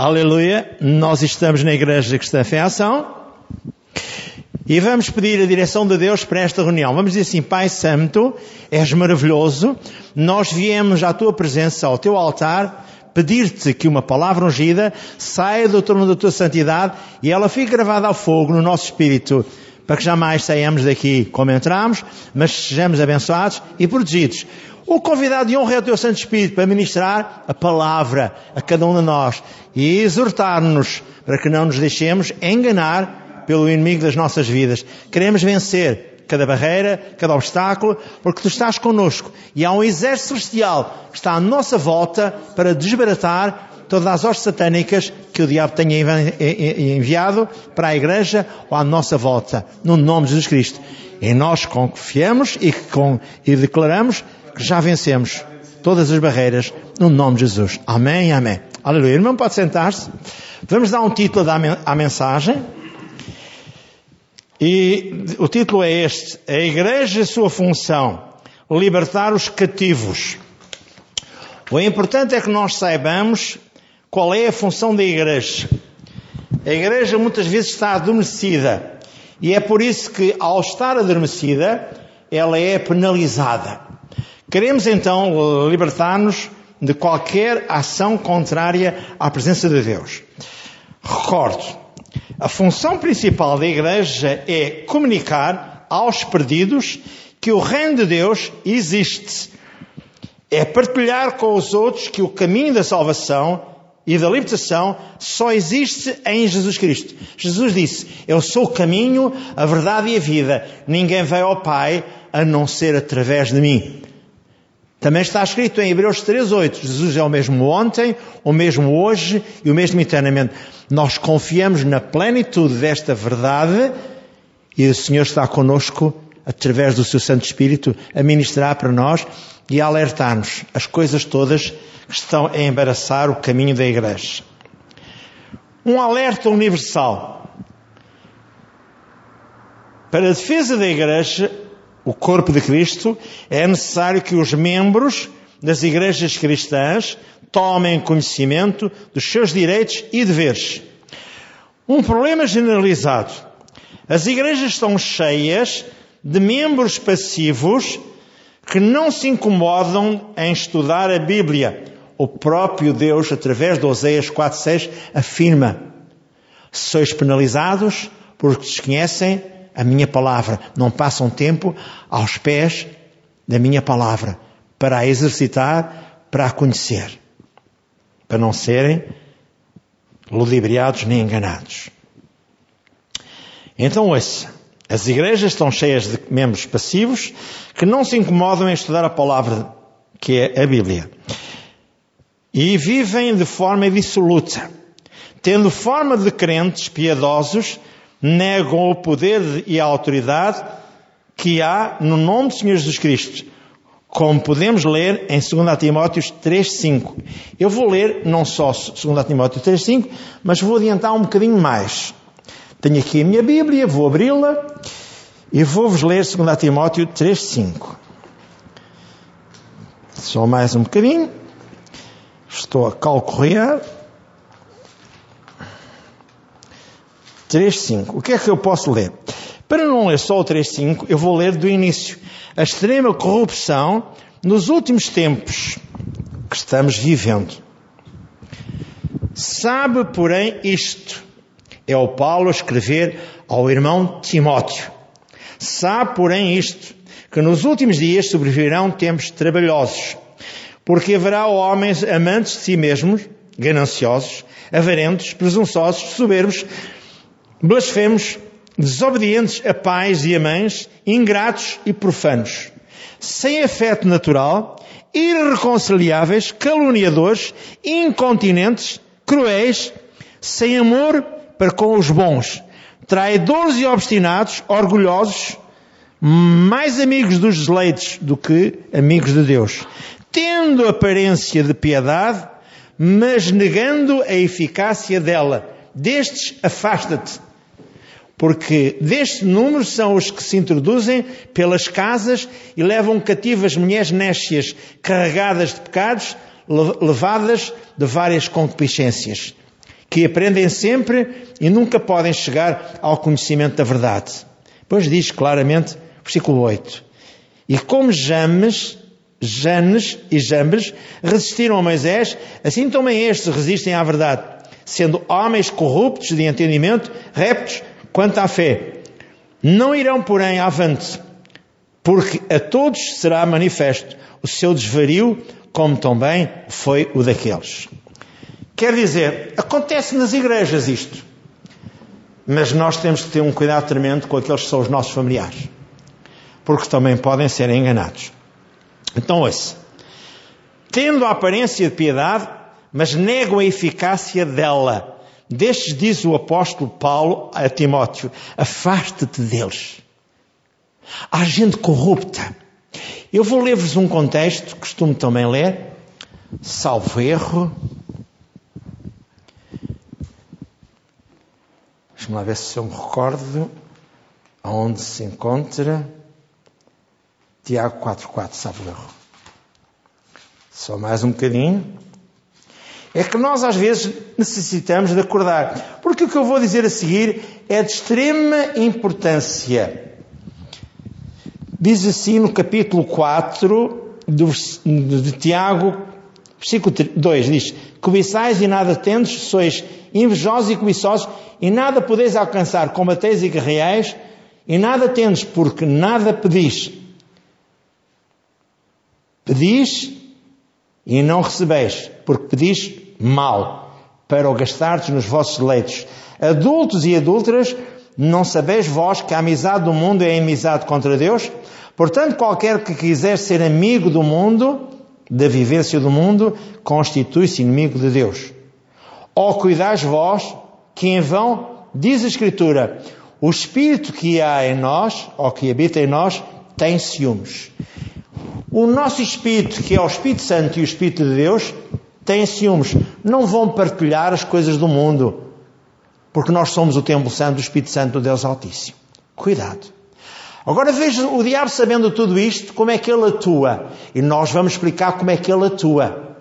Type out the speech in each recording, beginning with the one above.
Aleluia. Nós estamos na Igreja Cristã Fé Ação e vamos pedir a direção de Deus para esta reunião. Vamos dizer assim, Pai Santo, és maravilhoso. Nós viemos à tua presença, ao teu altar, pedir-te que uma palavra ungida saia do trono da tua santidade e ela fique gravada ao fogo no nosso espírito, para que jamais saiamos daqui como entramos, mas sejamos abençoados e protegidos. O convidado de honra é o teu Santo Espírito para ministrar a palavra a cada um de nós e exortar-nos para que não nos deixemos enganar pelo inimigo das nossas vidas. Queremos vencer cada barreira, cada obstáculo, porque tu estás connosco e há um exército celestial que está à nossa volta para desbaratar todas as hostes satânicas que o diabo tenha enviado para a igreja ou à nossa volta, no nome de Jesus Cristo. E nós confiamos e, com, e declaramos que já vencemos todas as barreiras no nome de Jesus. Amém, amém. Aleluia. Irmão, pode sentar-se. Vamos dar um título à mensagem. E o título é este: A Igreja e sua função, libertar os cativos. O importante é que nós saibamos qual é a função da Igreja. A Igreja muitas vezes está adormecida. E é por isso que, ao estar adormecida, ela é penalizada. Queremos então libertar-nos de qualquer ação contrária à presença de Deus. Recordo, a função principal da Igreja é comunicar aos perdidos que o Reino de Deus existe. É partilhar com os outros que o caminho da salvação e da libertação só existe em Jesus Cristo. Jesus disse: Eu sou o caminho, a verdade e a vida. Ninguém vai ao Pai a não ser através de mim. Também está escrito em Hebreus 3.8, Jesus é o mesmo ontem, o mesmo hoje e o mesmo eternamente. Nós confiamos na plenitude desta verdade e o Senhor está conosco através do seu Santo Espírito a ministrar para nós e a alertar-nos as coisas todas estão a embaraçar o caminho da Igreja. Um alerta universal. Para a defesa da Igreja, o corpo de Cristo, é necessário que os membros das igrejas cristãs tomem conhecimento dos seus direitos e deveres. Um problema generalizado. As igrejas estão cheias de membros passivos que não se incomodam em estudar a Bíblia. O próprio Deus, através de Oséias 4.6, afirma: sois penalizados porque desconhecem a minha palavra, não passam tempo aos pés da minha palavra para a exercitar, para a conhecer, para não serem ludibriados nem enganados. Então, ouça, as igrejas estão cheias de membros passivos que não se incomodam em estudar a palavra que é a Bíblia e vivem de forma dissoluta, tendo forma de crentes piedosos negam o poder e a autoridade que há no nome do Senhor Jesus Cristo, como podemos ler em 2 Timóteo 3.5. Eu vou ler não só 2 Timóteo 3.5, mas vou adiantar um bocadinho mais. Tenho aqui a minha Bíblia, vou abri-la e vou-vos ler 2 Timóteo 3.5. Só mais um bocadinho. Estou a calcorrear. 3.5. O que é que eu posso ler? Para não ler só o 3.5, eu vou ler do início. A extrema corrupção nos últimos tempos que estamos vivendo. Sabe, porém, isto. É o Paulo a escrever ao irmão Timóteo. Sabe, porém, isto, que nos últimos dias sobreviverão tempos trabalhosos, porque haverá homens amantes de si mesmos, gananciosos, avarentos, presunçosos, soberbos, blasfemos, desobedientes a pais e a mães, ingratos e profanos, sem afeto natural, irreconciliáveis, caluniadores, incontinentes, cruéis, sem amor para com os bons, traidores e obstinados, orgulhosos, mais amigos dos deleites do que amigos de Deus, tendo aparência de piedade, mas negando a eficácia dela. Destes afasta-te porque deste número são os que se introduzem pelas casas e levam cativas mulheres nécias, carregadas de pecados, levadas de várias concupiscências. que aprendem sempre e nunca podem chegar ao conhecimento da verdade. Pois diz claramente, versículo 8: E como James, Janes e Jambres resistiram a Moisés, assim também estes resistem à verdade, sendo homens corruptos de entendimento, reptos quanto à fé. Não irão, porém, avante, porque a todos será manifesto o seu desvario, como também foi o daqueles. Quer dizer, acontece nas igrejas isto. Mas nós temos que ter um cuidado tremendo com aqueles que são os nossos familiares. Porque também podem ser enganados. Então, ouça. Tendo a aparência de piedade, mas negam a eficácia dela. Destes diz o apóstolo Paulo a Timóteo: afaste-te deles. Há gente corrupta. Eu vou ler-vos um contexto, costumo também ler, salvo erro. Deixa-me lá ver se eu me recordo aonde se encontra Tiago 4.4, salvo erro. Só mais um bocadinho. É que nós às vezes necessitamos de acordar. Porque o que eu vou dizer a seguir é de extrema importância. Diz assim no capítulo 4 de Tiago, versículo 2, diz, cobiçais e nada tendes, sois invejosos e cobiçosos, e nada podeis alcançar, combateis e guerreais, e nada tendes, porque nada pedis. Pedis e não recebeis, porque pedis mal, para o gastardes nos vossos leitos. Adultos e adúlteras, não sabeis vós que a amizade do mundo é amizade contra Deus? Portanto, qualquer que quiser ser amigo do mundo, da vivência do mundo, constitui-se inimigo de Deus. Ó cuidais vós, que em vão, diz a Escritura, o Espírito que há em nós, ou que habita em nós, tem ciúmes. O nosso Espírito, que é o Espírito Santo e o Espírito de Deus, tem ciúmes. Não vão partilhar as coisas do mundo, porque nós somos o templo santo do Espírito Santo do Deus Altíssimo. Cuidado. Agora veja o diabo sabendo tudo isto, como é que ele atua. E nós vamos explicar como é que ele atua.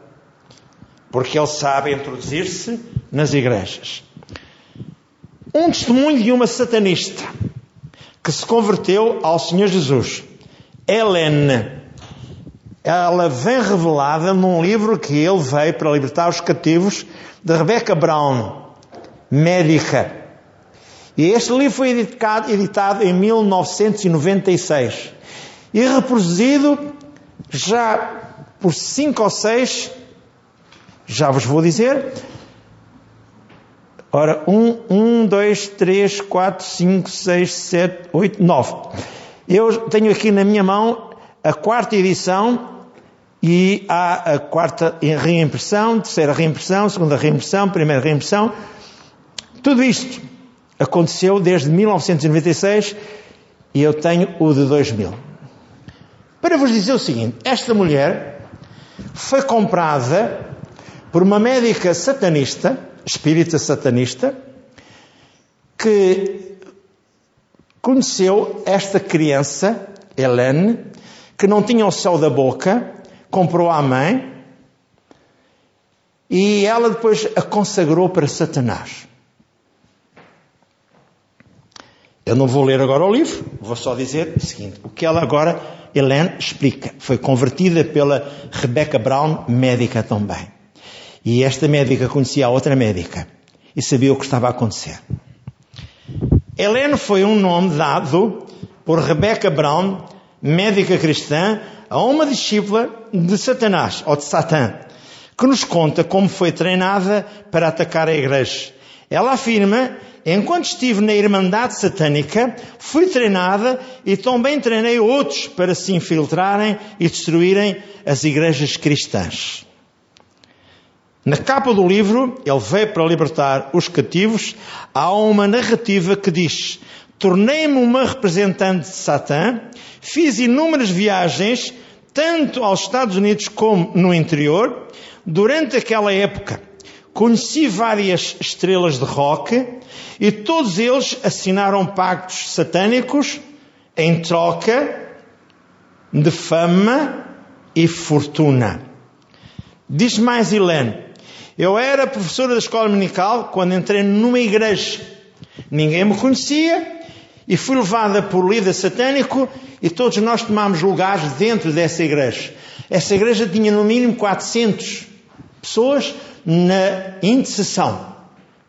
Porque ele sabe introduzir-se nas igrejas. Um testemunho de uma satanista que se converteu ao Senhor Jesus. Helene. Ela vem revelada num livro que ele veio para libertar os cativos de Rebecca Brown, médica. E este livro foi editado, editado em 1996 e reproduzido já por cinco ou seis, já vos vou dizer. Ora, um, um, dois, três, quatro, cinco, seis, sete, oito, nove. Eu tenho aqui na minha mão a quarta edição e há a quarta reimpressão, terceira reimpressão, segunda reimpressão, primeira reimpressão. Tudo isto aconteceu desde 1996 e eu tenho o de 2000. Para vos dizer o seguinte, esta mulher foi comprada por uma médica satanista, espírita satanista, que conheceu esta criança, Helene, que não tinha o céu da boca, comprou à mãe e ela depois a consagrou para Satanás. Eu não vou ler agora o livro, vou só dizer o seguinte: o que ela agora, Helene, explica. Foi convertida pela Rebecca Brown, médica também. E esta médica conhecia a outra médica e sabia o que estava a acontecer. Helene foi um nome dado por Rebecca Brown, médica cristã, a uma discípula de Satanás, ou de Satã, que nos conta como foi treinada para atacar a igreja. Ela afirma Enquanto estive na Irmandade Satânica, fui treinada e também treinei outros para se infiltrarem e destruírem as igrejas cristãs. Na capa do livro, ele veio para libertar os cativos. Há uma narrativa que diz: Tornei-me uma representante de Satã, fiz inúmeras viagens, tanto aos Estados Unidos como no interior, durante aquela época. Conheci várias estrelas de rock e todos eles assinaram pactos satânicos em troca de fama e fortuna. Diz mais Helene, Eu era professora da escola dominical quando entrei numa igreja. Ninguém me conhecia e fui levada por líder satânico e todos nós tomámos lugares dentro dessa igreja. Essa igreja tinha no mínimo 400 pessoas na intercessão.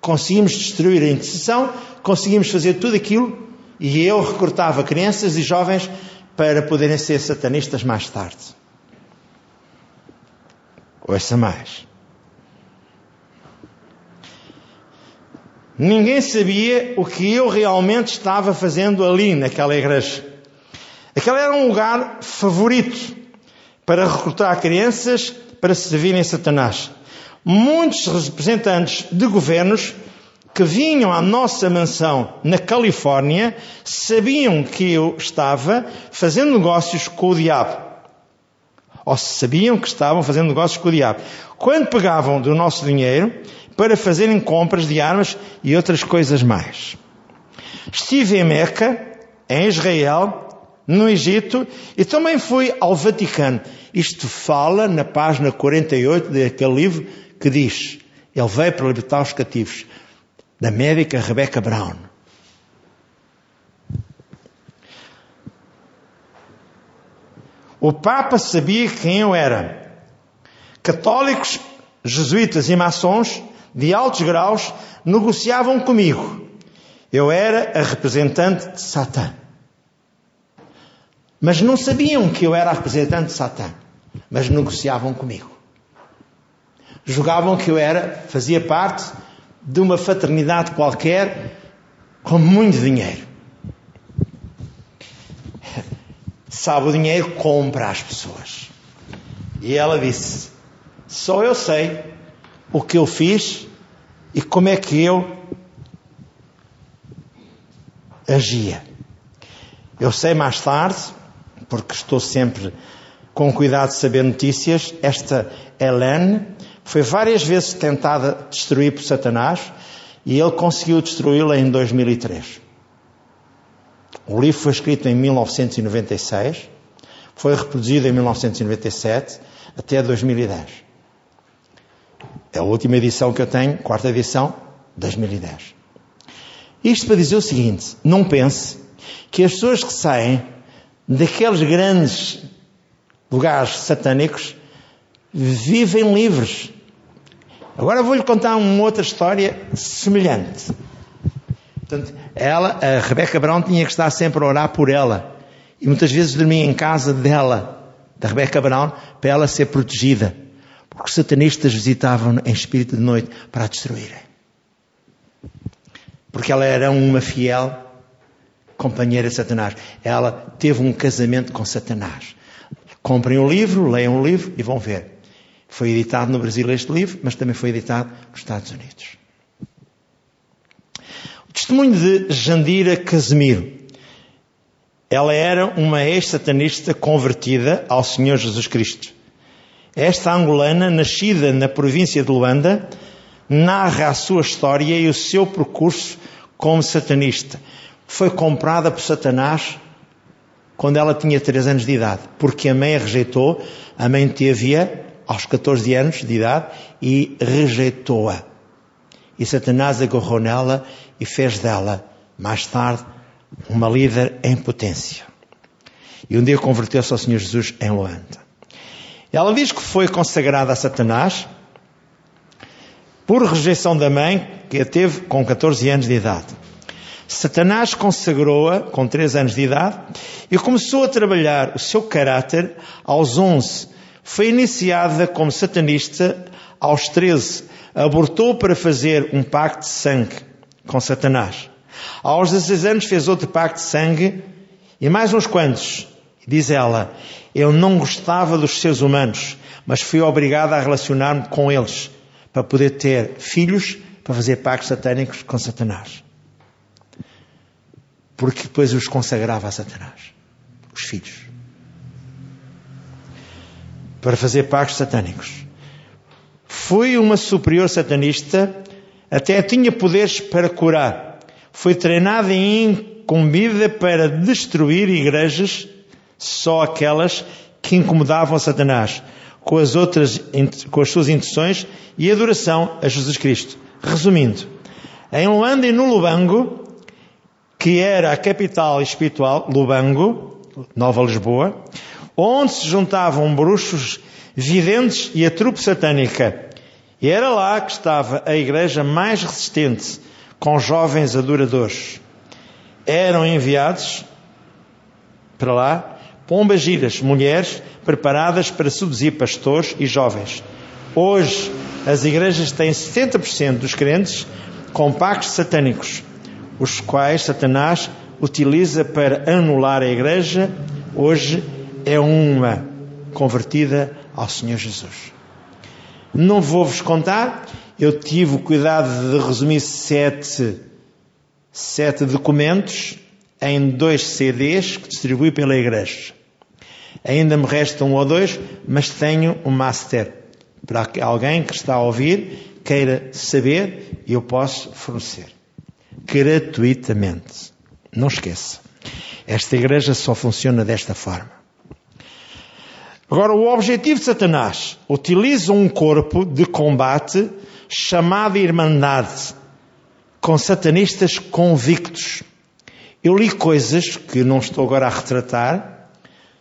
Conseguimos destruir a intercessão, conseguimos fazer tudo aquilo e eu recrutava crianças e jovens para poderem ser satanistas mais tarde. Ouça mais. Ninguém sabia o que eu realmente estava fazendo ali naquela igreja. Aquele era um lugar favorito para recrutar crianças para servirem Satanás. Muitos representantes de governos que vinham à nossa mansão na Califórnia sabiam que eu estava fazendo negócios com o diabo. Ou sabiam que estavam fazendo negócios com o diabo. Quando pegavam do nosso dinheiro para fazerem compras de armas e outras coisas mais. Estive em Meca, em Israel, no Egito e também fui ao Vaticano. Isto fala na página 48 daquele livro que diz: Ele veio para libertar os cativos, da médica Rebecca Brown. O Papa sabia quem eu era. Católicos, jesuítas e maçons de altos graus negociavam comigo. Eu era a representante de Satã. Mas não sabiam que eu era a representante de Satã. Mas negociavam comigo. Julgavam que eu era, fazia parte de uma fraternidade qualquer com muito dinheiro. Sabe, o dinheiro compra as pessoas. E ela disse: Só eu sei o que eu fiz e como é que eu agia. Eu sei mais tarde, porque estou sempre com cuidado de saber notícias, esta Helene foi várias vezes tentada destruir por Satanás e ele conseguiu destruí-la em 2003. O livro foi escrito em 1996, foi reproduzido em 1997 até 2010. É a última edição que eu tenho, quarta edição, 2010. Isto para dizer o seguinte: não pense que as pessoas que saem daqueles grandes lugares satânicos vivem livres. Agora vou-lhe contar uma outra história semelhante. Portanto, ela, a Rebeca Brown, tinha que estar sempre a orar por ela. E muitas vezes dormia em casa dela, da Rebeca Brown, para ela ser protegida. Porque os satanistas visitavam em espírito de noite para a destruírem. Porque ela era uma fiel companheira de Satanás. Ela teve um casamento com Satanás. Comprem o livro, leiam o livro e vão ver. Foi editado no Brasil este livro, mas também foi editado nos Estados Unidos. O testemunho de Jandira Casemiro. Ela era uma ex-satanista convertida ao Senhor Jesus Cristo. Esta angolana, nascida na província de Luanda, narra a sua história e o seu percurso como satanista. Foi comprada por Satanás quando ela tinha 3 anos de idade, porque a mãe a rejeitou, a mãe teve-a aos 14 anos de idade e rejeitou-a. E Satanás agarrou nela e fez dela, mais tarde, uma líder em potência. E um dia converteu-se ao Senhor Jesus em Luanda. Ela diz que foi consagrada a Satanás por rejeição da mãe, que a teve com 14 anos de idade. Satanás consagrou-a com 3 anos de idade e começou a trabalhar o seu caráter aos 11. Foi iniciada como satanista aos 13. Abortou para fazer um pacto de sangue com Satanás. Aos 16 anos fez outro pacto de sangue e mais uns quantos. Diz ela, eu não gostava dos seres humanos, mas fui obrigada a relacionar-me com eles para poder ter filhos para fazer pactos satânicos com Satanás. Porque depois os consagrava a Satanás, os filhos. Para fazer pactos satânicos. Fui uma superior satanista, até tinha poderes para curar. Foi treinada e incumbida para destruir igrejas só aquelas que incomodavam Satanás. com as outras, com as suas intenções e adoração a Jesus Cristo. Resumindo, em Luanda e no Lubango, que era a capital espiritual, Lubango, Nova Lisboa, onde se juntavam bruxos, videntes e a trupe satânica. E era lá que estava a igreja mais resistente, com jovens adoradores. Eram enviados para lá pombas giras, mulheres preparadas para seduzir pastores e jovens. Hoje, as igrejas têm 70% dos crentes com pactos satânicos, os quais Satanás utiliza para anular a igreja. Hoje é uma convertida ao Senhor Jesus. Não vou-vos contar, eu tive o cuidado de resumir sete, sete documentos em dois CDs que distribui pela igreja. Ainda me resta um ou dois, mas tenho um master. Para que alguém que está a ouvir queira saber, eu posso fornecer. Gratuitamente. Não esqueça. Esta igreja só funciona desta forma. Agora, o objetivo de Satanás utiliza um corpo de combate chamado Irmandade, com satanistas convictos. Eu li coisas que não estou agora a retratar,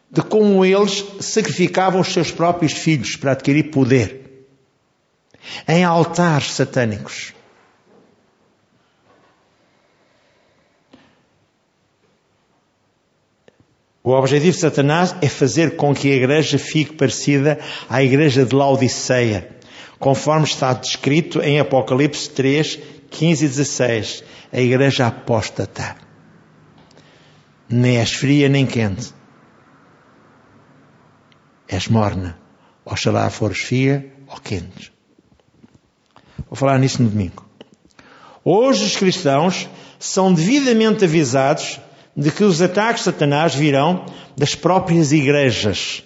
de como eles sacrificavam os seus próprios filhos para adquirir poder em altares satânicos. O objetivo de Satanás é fazer com que a igreja fique parecida à igreja de Laodiceia, conforme está descrito em Apocalipse 3, 15 e 16. A igreja apóstata. Nem és fria nem quente és morna. Oxalá fores fria ou quente. Vou falar nisso no domingo. Hoje os cristãos são devidamente avisados de que os ataques de Satanás virão das próprias igrejas,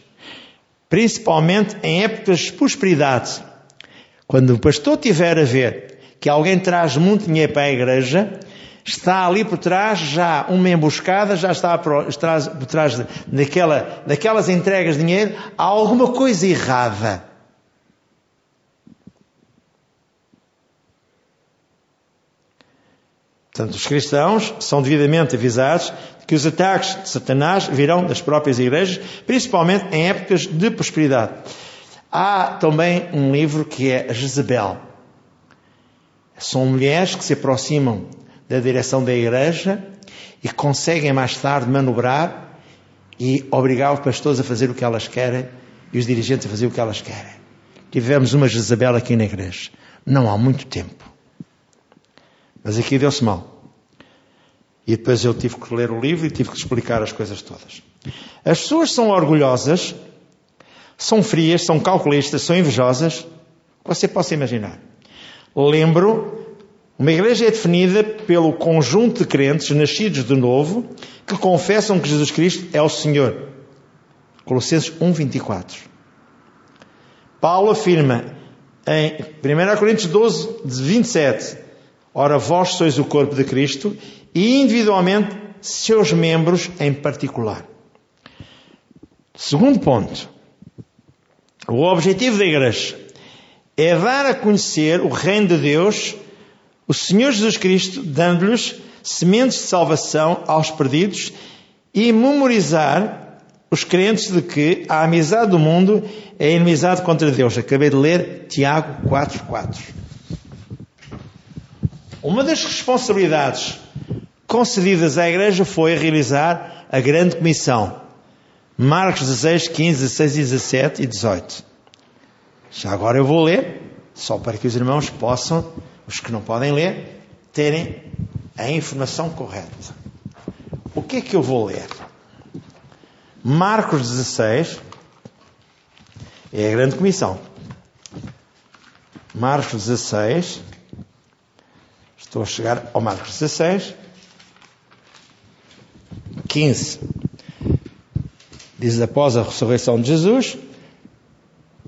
principalmente em épocas de prosperidade. Quando o pastor tiver a ver que alguém traz muito dinheiro para a igreja, está ali por trás já uma emboscada, já está por trás, daquela, daquelas entregas de dinheiro, há alguma coisa errada. Portanto, os cristãos são devidamente avisados de que os ataques de Satanás virão das próprias igrejas, principalmente em épocas de prosperidade. Há também um livro que é Jezebel. São mulheres que se aproximam da direção da igreja e conseguem mais tarde manobrar e obrigar os pastores a fazer o que elas querem e os dirigentes a fazer o que elas querem. Tivemos uma Jezabel aqui na igreja. Não há muito tempo. Mas aqui deu-se mal. E depois eu tive que ler o livro e tive que explicar as coisas todas. As pessoas são orgulhosas, são frias, são calculistas, são invejosas, você possa imaginar. Lembro uma igreja é definida pelo conjunto de crentes nascidos de novo que confessam que Jesus Cristo é o Senhor. Colossenses 1:24. Paulo afirma em 1 Coríntios 12, 27, Ora, vós sois o corpo de Cristo e individualmente seus membros em particular. Segundo ponto. O objetivo da igreja é dar a conhecer o reino de Deus o Senhor Jesus Cristo dando-lhes sementes de salvação aos perdidos e memorizar os crentes de que a amizade do mundo é inimizade contra Deus. Acabei de ler Tiago 4.4. Uma das responsabilidades concedidas à Igreja foi realizar a grande comissão. Marcos 16, 15, 16 17 e 18. Já agora eu vou ler, só para que os irmãos possam os que não podem ler, terem a informação correta. O que é que eu vou ler? Marcos 16 é a grande comissão. Marcos 16, estou a chegar ao Marcos 16, 15. Diz após a ressurreição de Jesus,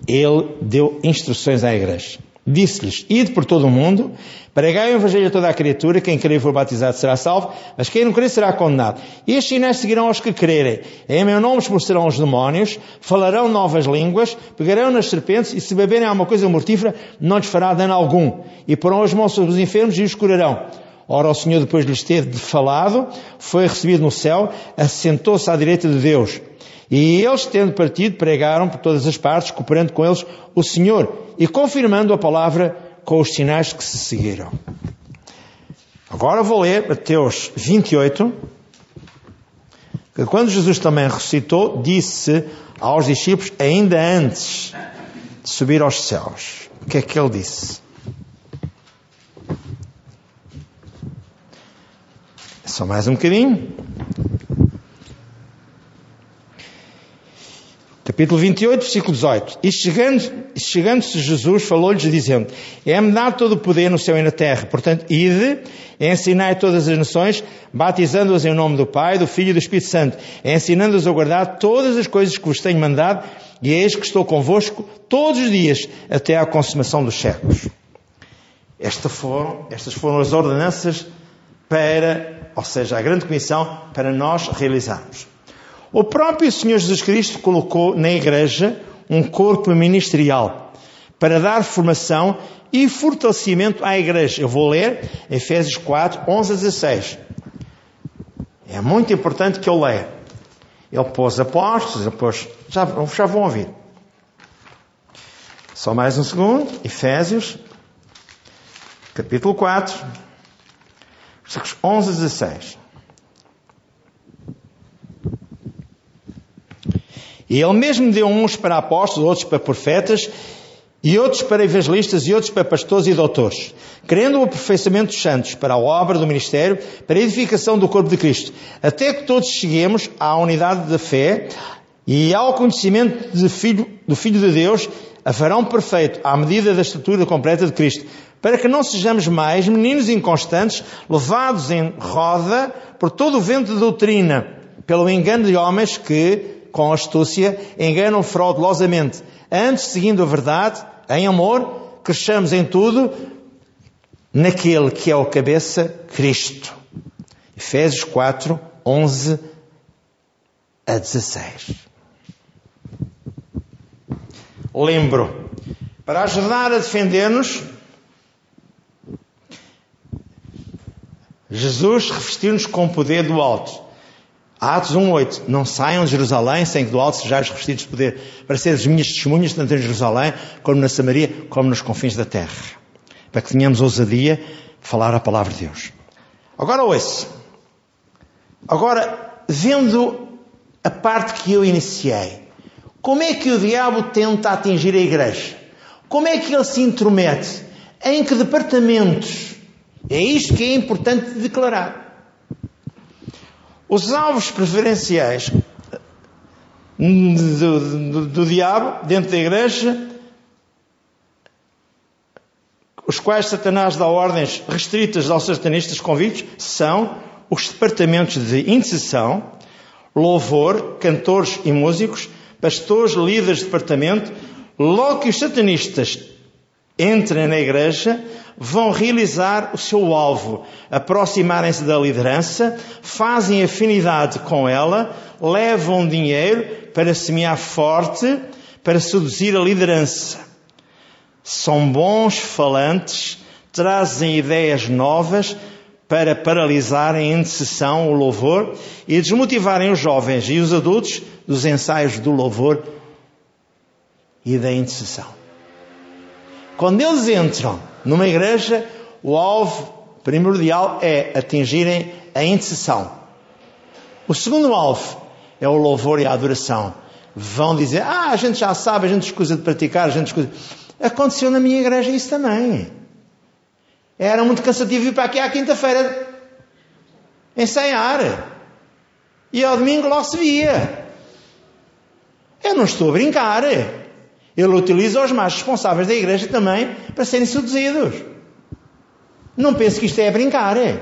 ele deu instruções à igreja. Disse-lhes, ide por todo o mundo, pregai o evangelho a toda a criatura, quem crer e for batizado será salvo, mas quem não crer será condenado. Estes sinais seguirão aos que crerem. Em meu nome expulsarão os demónios, falarão novas línguas, pegarão nas serpentes, e se beberem alguma coisa mortífera, não lhes fará dano algum. E porão as mãos sobre os enfermos e os curarão. Ora, o Senhor, depois de lhes ter falado, foi recebido no céu, assentou-se à direita de Deus. E eles, tendo partido, pregaram por todas as partes, cooperando com eles o Senhor e confirmando a palavra com os sinais que se seguiram. Agora vou ler Mateus 28, que quando Jesus também ressuscitou, disse aos discípulos, ainda antes de subir aos céus, o que é que ele disse? Só mais um bocadinho. Capítulo 28, versículo 18. E chegando-se chegando Jesus, falou-lhes dizendo, É-me dado todo o poder no céu e na terra. Portanto, ide, ensinai todas as nações, batizando-as em nome do Pai, do Filho e do Espírito Santo, ensinando-as a guardar todas as coisas que vos tenho mandado, e eis que estou convosco todos os dias, até à consumação dos séculos. Estas foram, estas foram as ordenanças para, ou seja, a grande comissão para nós realizarmos. O próprio Senhor Jesus Cristo colocou na igreja um corpo ministerial para dar formação e fortalecimento à igreja. Eu vou ler Efésios 4, 11 a 16. É muito importante que eu leia. Ele pôs apóstolos, pôs, já, já vão ouvir. Só mais um segundo. Efésios, capítulo 4, versículos 11 a 16. E ele mesmo deu uns para apóstolos, outros para profetas, e outros para evangelistas, e outros para pastores e doutores, querendo o aperfeiçoamento dos santos, para a obra do ministério, para a edificação do corpo de Cristo, até que todos cheguemos à unidade da fé e ao conhecimento de filho, do Filho de Deus, a varão perfeito, à medida da estatura completa de Cristo, para que não sejamos mais meninos inconstantes, levados em roda por todo o vento de doutrina, pelo engano de homens que, com astúcia, enganam fraudulosamente. Antes, seguindo a verdade, em amor, cresçamos em tudo naquele que é o cabeça, Cristo. Efésios 4, 11 a 16. Lembro, para ajudar a defender-nos, Jesus revestiu-nos com o poder do alto. Atos 1.8. Não saiam de Jerusalém sem que do alto sejais revestidos de poder para seres as minhas testemunhas, tanto em Jerusalém, como na Samaria, como nos confins da terra. Para que tenhamos ousadia de falar a palavra de Deus. Agora ouça. Agora, vendo a parte que eu iniciei, como é que o diabo tenta atingir a igreja? Como é que ele se intromete? Em que departamentos? É isto que é importante declarar. Os alvos preferenciais do, do, do diabo dentro da igreja, os quais Satanás dá ordens restritas aos satanistas convictos, são os departamentos de intercessão, louvor, cantores e músicos, pastores, líderes de departamento, logo que os satanistas entrem na igreja, vão realizar o seu alvo, aproximarem-se da liderança, fazem afinidade com ela, levam dinheiro para semear forte, para seduzir a liderança. São bons falantes, trazem ideias novas para paralisarem a intercessão, o louvor e desmotivarem os jovens e os adultos dos ensaios do louvor e da intercessão. Quando eles entram numa igreja, o alvo primordial é atingirem a intercessão. O segundo alvo é o louvor e a adoração. Vão dizer, ah, a gente já sabe, a gente escusa de praticar, a gente escusa. Aconteceu na minha igreja isso também. Era muito cansativo ir para aqui à quinta-feira ensaiar. E ao domingo logo se via. Eu não estou a brincar. Ele utiliza os mais responsáveis da igreja também para serem seduzidos. Não pense que isto é brincar. É.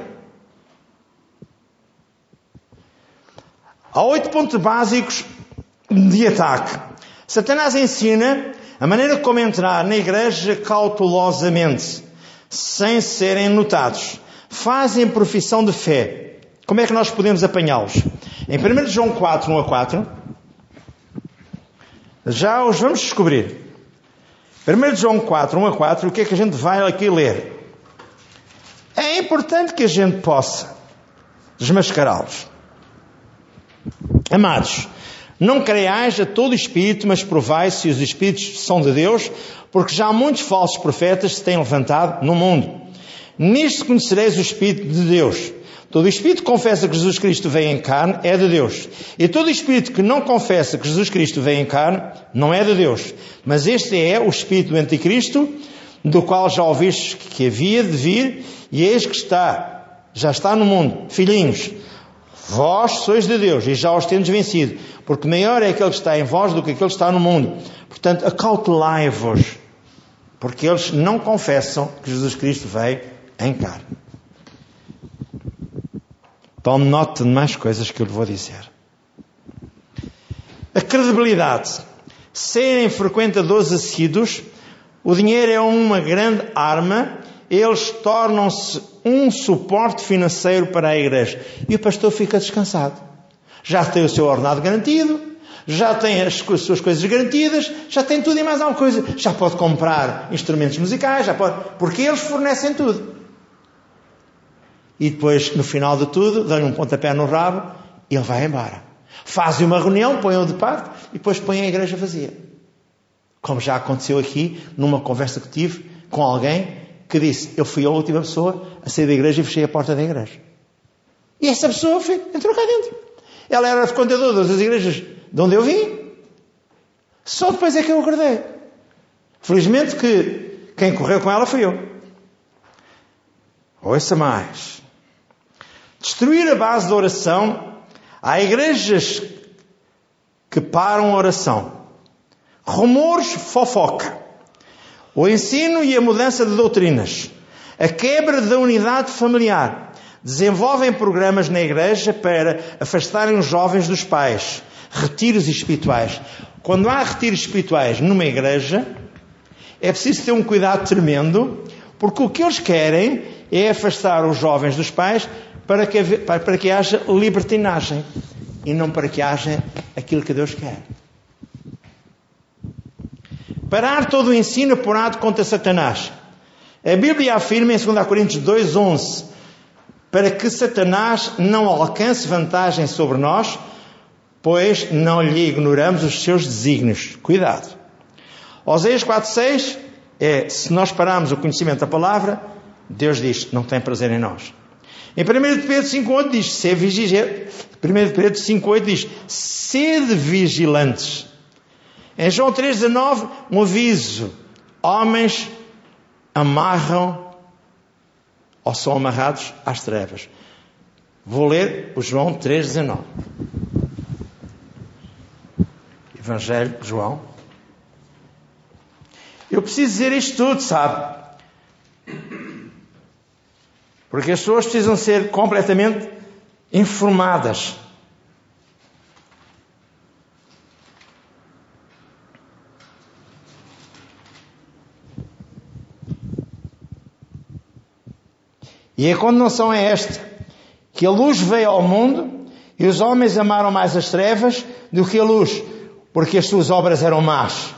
Há oito pontos básicos de ataque. Satanás ensina A maneira como entrar na igreja cautelosamente, sem serem notados, fazem profissão de fé. Como é que nós podemos apanhá-los? Em 1 João 4, 1 a 4, já os vamos descobrir. 1 João 4, 1 a 4, o que é que a gente vai aqui ler? É importante que a gente possa desmascará-los. Amados, não creiais a todo espírito, mas provai se os espíritos são de Deus, porque já muitos falsos profetas se têm levantado no mundo. Nisto conhecereis o Espírito de Deus. Todo espírito que confessa que Jesus Cristo veio em carne é de Deus. E todo espírito que não confessa que Jesus Cristo veio em carne não é de Deus. Mas este é o espírito do anticristo, do qual já ouviste que havia de vir, e eis que está, já está no mundo. Filhinhos, vós sois de Deus e já os tendes vencido, porque maior é aquele que está em vós do que aquele que está no mundo. Portanto, acautelai-vos, porque eles não confessam que Jesus Cristo veio em carne. Tome nota de mais coisas que eu lhe vou dizer. A credibilidade. Serem frequentadores assíduos, o dinheiro é uma grande arma, eles tornam-se um suporte financeiro para a igreja. E o pastor fica descansado. Já tem o seu ordenado garantido, já tem as, as suas coisas garantidas, já tem tudo e mais alguma coisa. Já pode comprar instrumentos musicais, já pode, porque eles fornecem tudo e depois, no final de tudo, dão-lhe um pontapé no rabo e ele vai embora. Fazem uma reunião, põem-o de parte e depois põem a igreja vazia. Como já aconteceu aqui, numa conversa que tive com alguém que disse: Eu fui a última pessoa a sair da igreja e fechei a porta da igreja. E essa pessoa foi, entrou cá dentro. Ela era contadora das igrejas de onde eu vim. Só depois é que eu acordei. Felizmente que quem correu com ela fui eu. Ouça mais. Destruir a base da oração. Há igrejas que param a oração. Rumores, fofoca. O ensino e a mudança de doutrinas. A quebra da unidade familiar. Desenvolvem programas na igreja para afastarem os jovens dos pais. Retiros espirituais. Quando há retiros espirituais numa igreja, é preciso ter um cuidado tremendo, porque o que eles querem é afastar os jovens dos pais para que, para que haja libertinagem e não para que haja aquilo que Deus quer. Parar todo o ensino apurado contra Satanás. A Bíblia afirma em 2 Coríntios 2,11 para que Satanás não alcance vantagem sobre nós, pois não lhe ignoramos os seus desígnios. Cuidado. Oséias 4,6 é se nós pararmos o conhecimento da palavra, Deus diz: não tem prazer em nós. Em 1 Pedro 5,8 diz, ser vigilante. 1 Pedro 5,8 diz, sede vigilantes. Em João 3,19, um aviso. Homens amarram ou são amarrados às trevas. Vou ler o João 3,19. Evangelho de João. Eu preciso dizer isto tudo, sabe? Porque as pessoas precisam ser completamente informadas. E a condenação é esta: que a luz veio ao mundo e os homens amaram mais as trevas do que a luz, porque as suas obras eram más.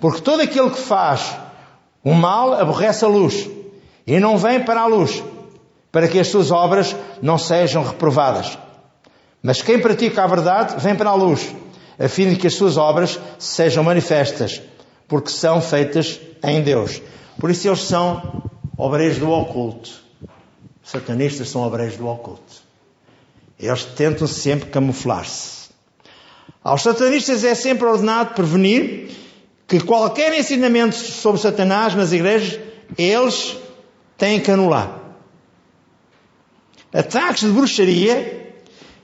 Porque todo aquele que faz o mal aborrece a luz e não vem para a luz, para que as suas obras não sejam reprovadas. Mas quem pratica a verdade vem para a luz, a fim de que as suas obras sejam manifestas, porque são feitas em Deus. Por isso eles são obreiros do oculto. Satanistas são obreiros do oculto. Eles tentam sempre camuflar-se. Aos satanistas é sempre ordenado prevenir que qualquer ensinamento sobre Satanás nas igrejas, eles têm que anular ataques de bruxaria,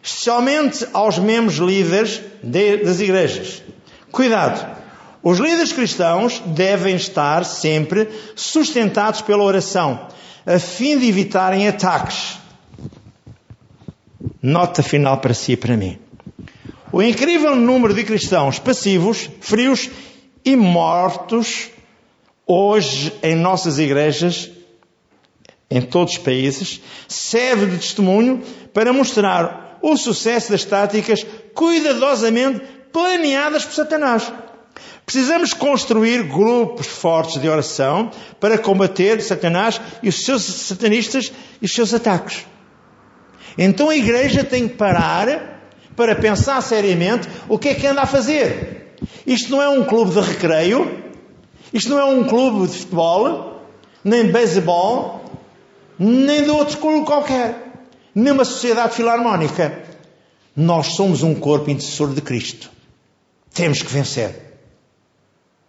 especialmente aos membros líderes de, das igrejas. Cuidado! Os líderes cristãos devem estar sempre sustentados pela oração, a fim de evitarem ataques. Nota final para si e para mim. O incrível número de cristãos passivos, frios e mortos hoje em nossas igrejas, em todos os países, serve de testemunho para mostrar o sucesso das táticas cuidadosamente planeadas por Satanás. Precisamos construir grupos fortes de oração para combater Satanás e os seus satanistas e os seus ataques. Então a igreja tem que parar para pensar seriamente o que é que anda a fazer. Isto não é um clube de recreio, isto não é um clube de futebol, nem de beisebol, nem de outro clube qualquer, nem uma sociedade filarmónica. Nós somos um corpo intercessor de Cristo. Temos que vencer.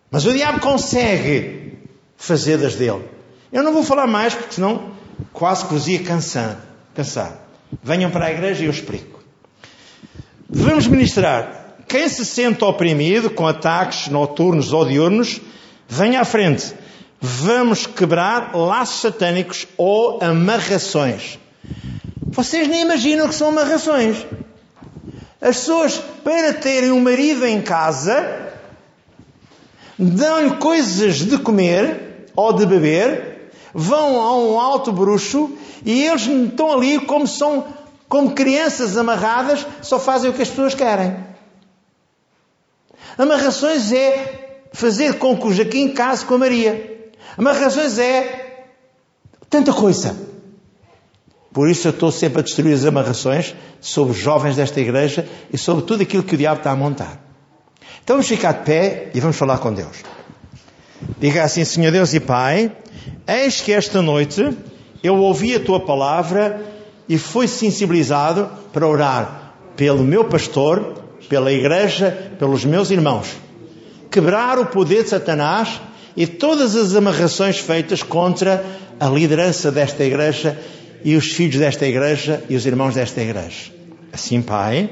Mas o diabo consegue fazer das dele. Eu não vou falar mais, porque senão quase que vos ia cansar. cansar. Venham para a igreja e eu explico. Devemos ministrar. Quem se sente oprimido com ataques noturnos ou diurnos, venha à frente. Vamos quebrar laços satânicos ou amarrações. Vocês nem imaginam o que são amarrações. As pessoas, para terem um marido em casa, dão-lhe coisas de comer ou de beber, vão a um alto bruxo e eles estão ali como são como crianças amarradas, só fazem o que as pessoas querem. Amarrações é fazer com que o Jaquim case com a Maria. Amarrações é tanta coisa. Por isso eu estou sempre a destruir as amarrações sobre os jovens desta igreja e sobre tudo aquilo que o diabo está a montar. Então vamos ficar de pé e vamos falar com Deus. Diga assim, Senhor Deus e Pai, eis que esta noite eu ouvi a tua palavra e fui sensibilizado para orar pelo meu pastor, pela igreja, pelos meus irmãos. Quebrar o poder de Satanás e todas as amarrações feitas contra a liderança desta igreja e os filhos desta igreja e os irmãos desta igreja. Assim, Pai,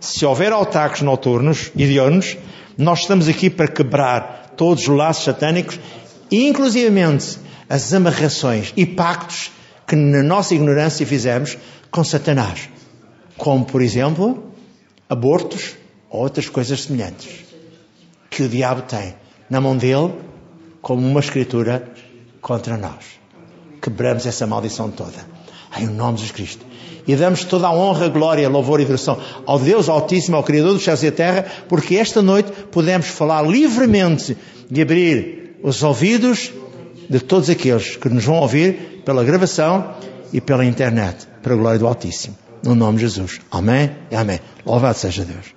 se houver ataques noturnos e diurnos, nós estamos aqui para quebrar todos os laços satânicos, inclusivamente as amarrações e pactos que na nossa ignorância fizemos com Satanás. Como, por exemplo, abortos ou outras coisas semelhantes. Que o diabo tem na mão dele como uma escritura contra nós. Quebramos essa maldição toda. Em nome de Jesus Cristo e damos toda a honra, glória, louvor e adoração ao Deus Altíssimo, ao Criador dos céus e da terra, porque esta noite podemos falar livremente de abrir os ouvidos de todos aqueles que nos vão ouvir pela gravação e pela internet, para a glória do Altíssimo. No nome de Jesus. Amém e amém. Louvado seja Deus.